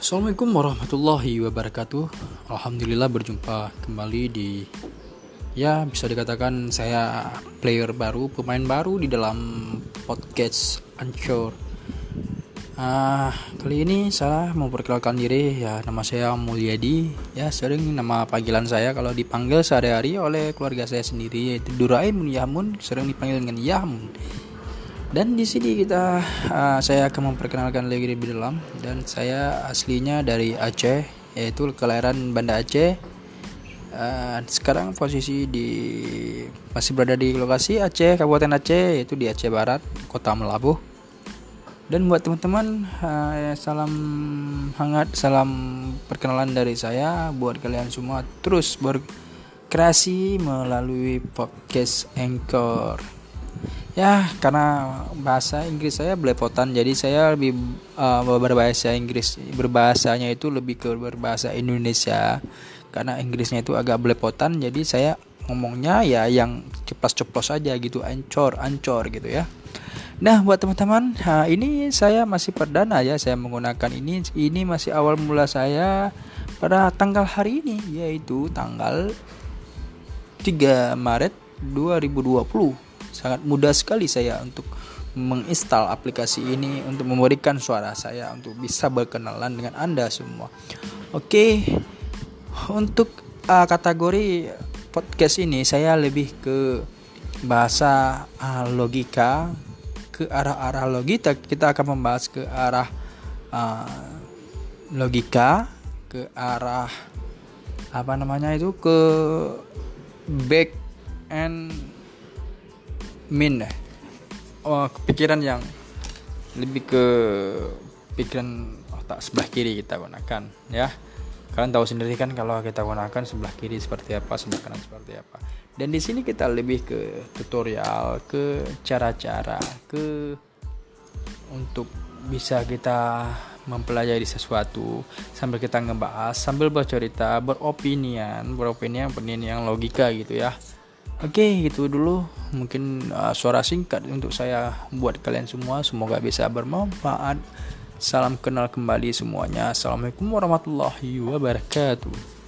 Assalamualaikum warahmatullahi wabarakatuh. Alhamdulillah berjumpa kembali di ya bisa dikatakan saya player baru, pemain baru di dalam podcast Anchor. Ah, kali ini saya mau perkenalkan diri ya nama saya Mulyadi ya sering nama panggilan saya kalau dipanggil sehari-hari oleh keluarga saya sendiri yaitu Duraimun Yamun sering dipanggil dengan Yamun dan di sini kita uh, saya akan memperkenalkan lagi lebih dalam dan saya aslinya dari Aceh yaitu kelahiran Banda Aceh. Uh, sekarang posisi di masih berada di lokasi Aceh Kabupaten Aceh yaitu di Aceh Barat Kota Melabuh. Dan buat teman-teman uh, salam hangat salam perkenalan dari saya buat kalian semua terus berkreasi melalui podcast Anchor ya karena bahasa Inggris saya belepotan jadi saya lebih uh, berbahasa Inggris. Berbahasanya itu lebih ke berbahasa Indonesia. Karena Inggrisnya itu agak belepotan jadi saya ngomongnya ya yang ceplos-ceplos aja gitu ancor ancor gitu ya. Nah buat teman-teman nah ini saya masih perdana ya saya menggunakan ini. Ini masih awal mula saya pada tanggal hari ini yaitu tanggal 3 Maret 2020 sangat mudah sekali saya untuk menginstal aplikasi ini untuk memberikan suara saya untuk bisa berkenalan dengan Anda semua. Oke. Untuk uh, kategori podcast ini saya lebih ke bahasa uh, logika ke arah-arah logika kita akan membahas ke arah uh, logika ke arah apa namanya itu ke back and min deh. Oh kepikiran yang lebih ke pikiran otak sebelah kiri kita gunakan ya. Kalian tahu sendiri kan kalau kita gunakan sebelah kiri seperti apa sebelah kanan seperti apa. Dan di sini kita lebih ke tutorial ke cara-cara ke untuk bisa kita mempelajari sesuatu sambil kita ngebahas sambil bercerita beropinian beropinian opinian yang logika gitu ya Oke, gitu dulu. Mungkin uh, suara singkat untuk saya buat kalian semua. Semoga bisa bermanfaat. Salam kenal kembali semuanya. Assalamualaikum warahmatullahi wabarakatuh.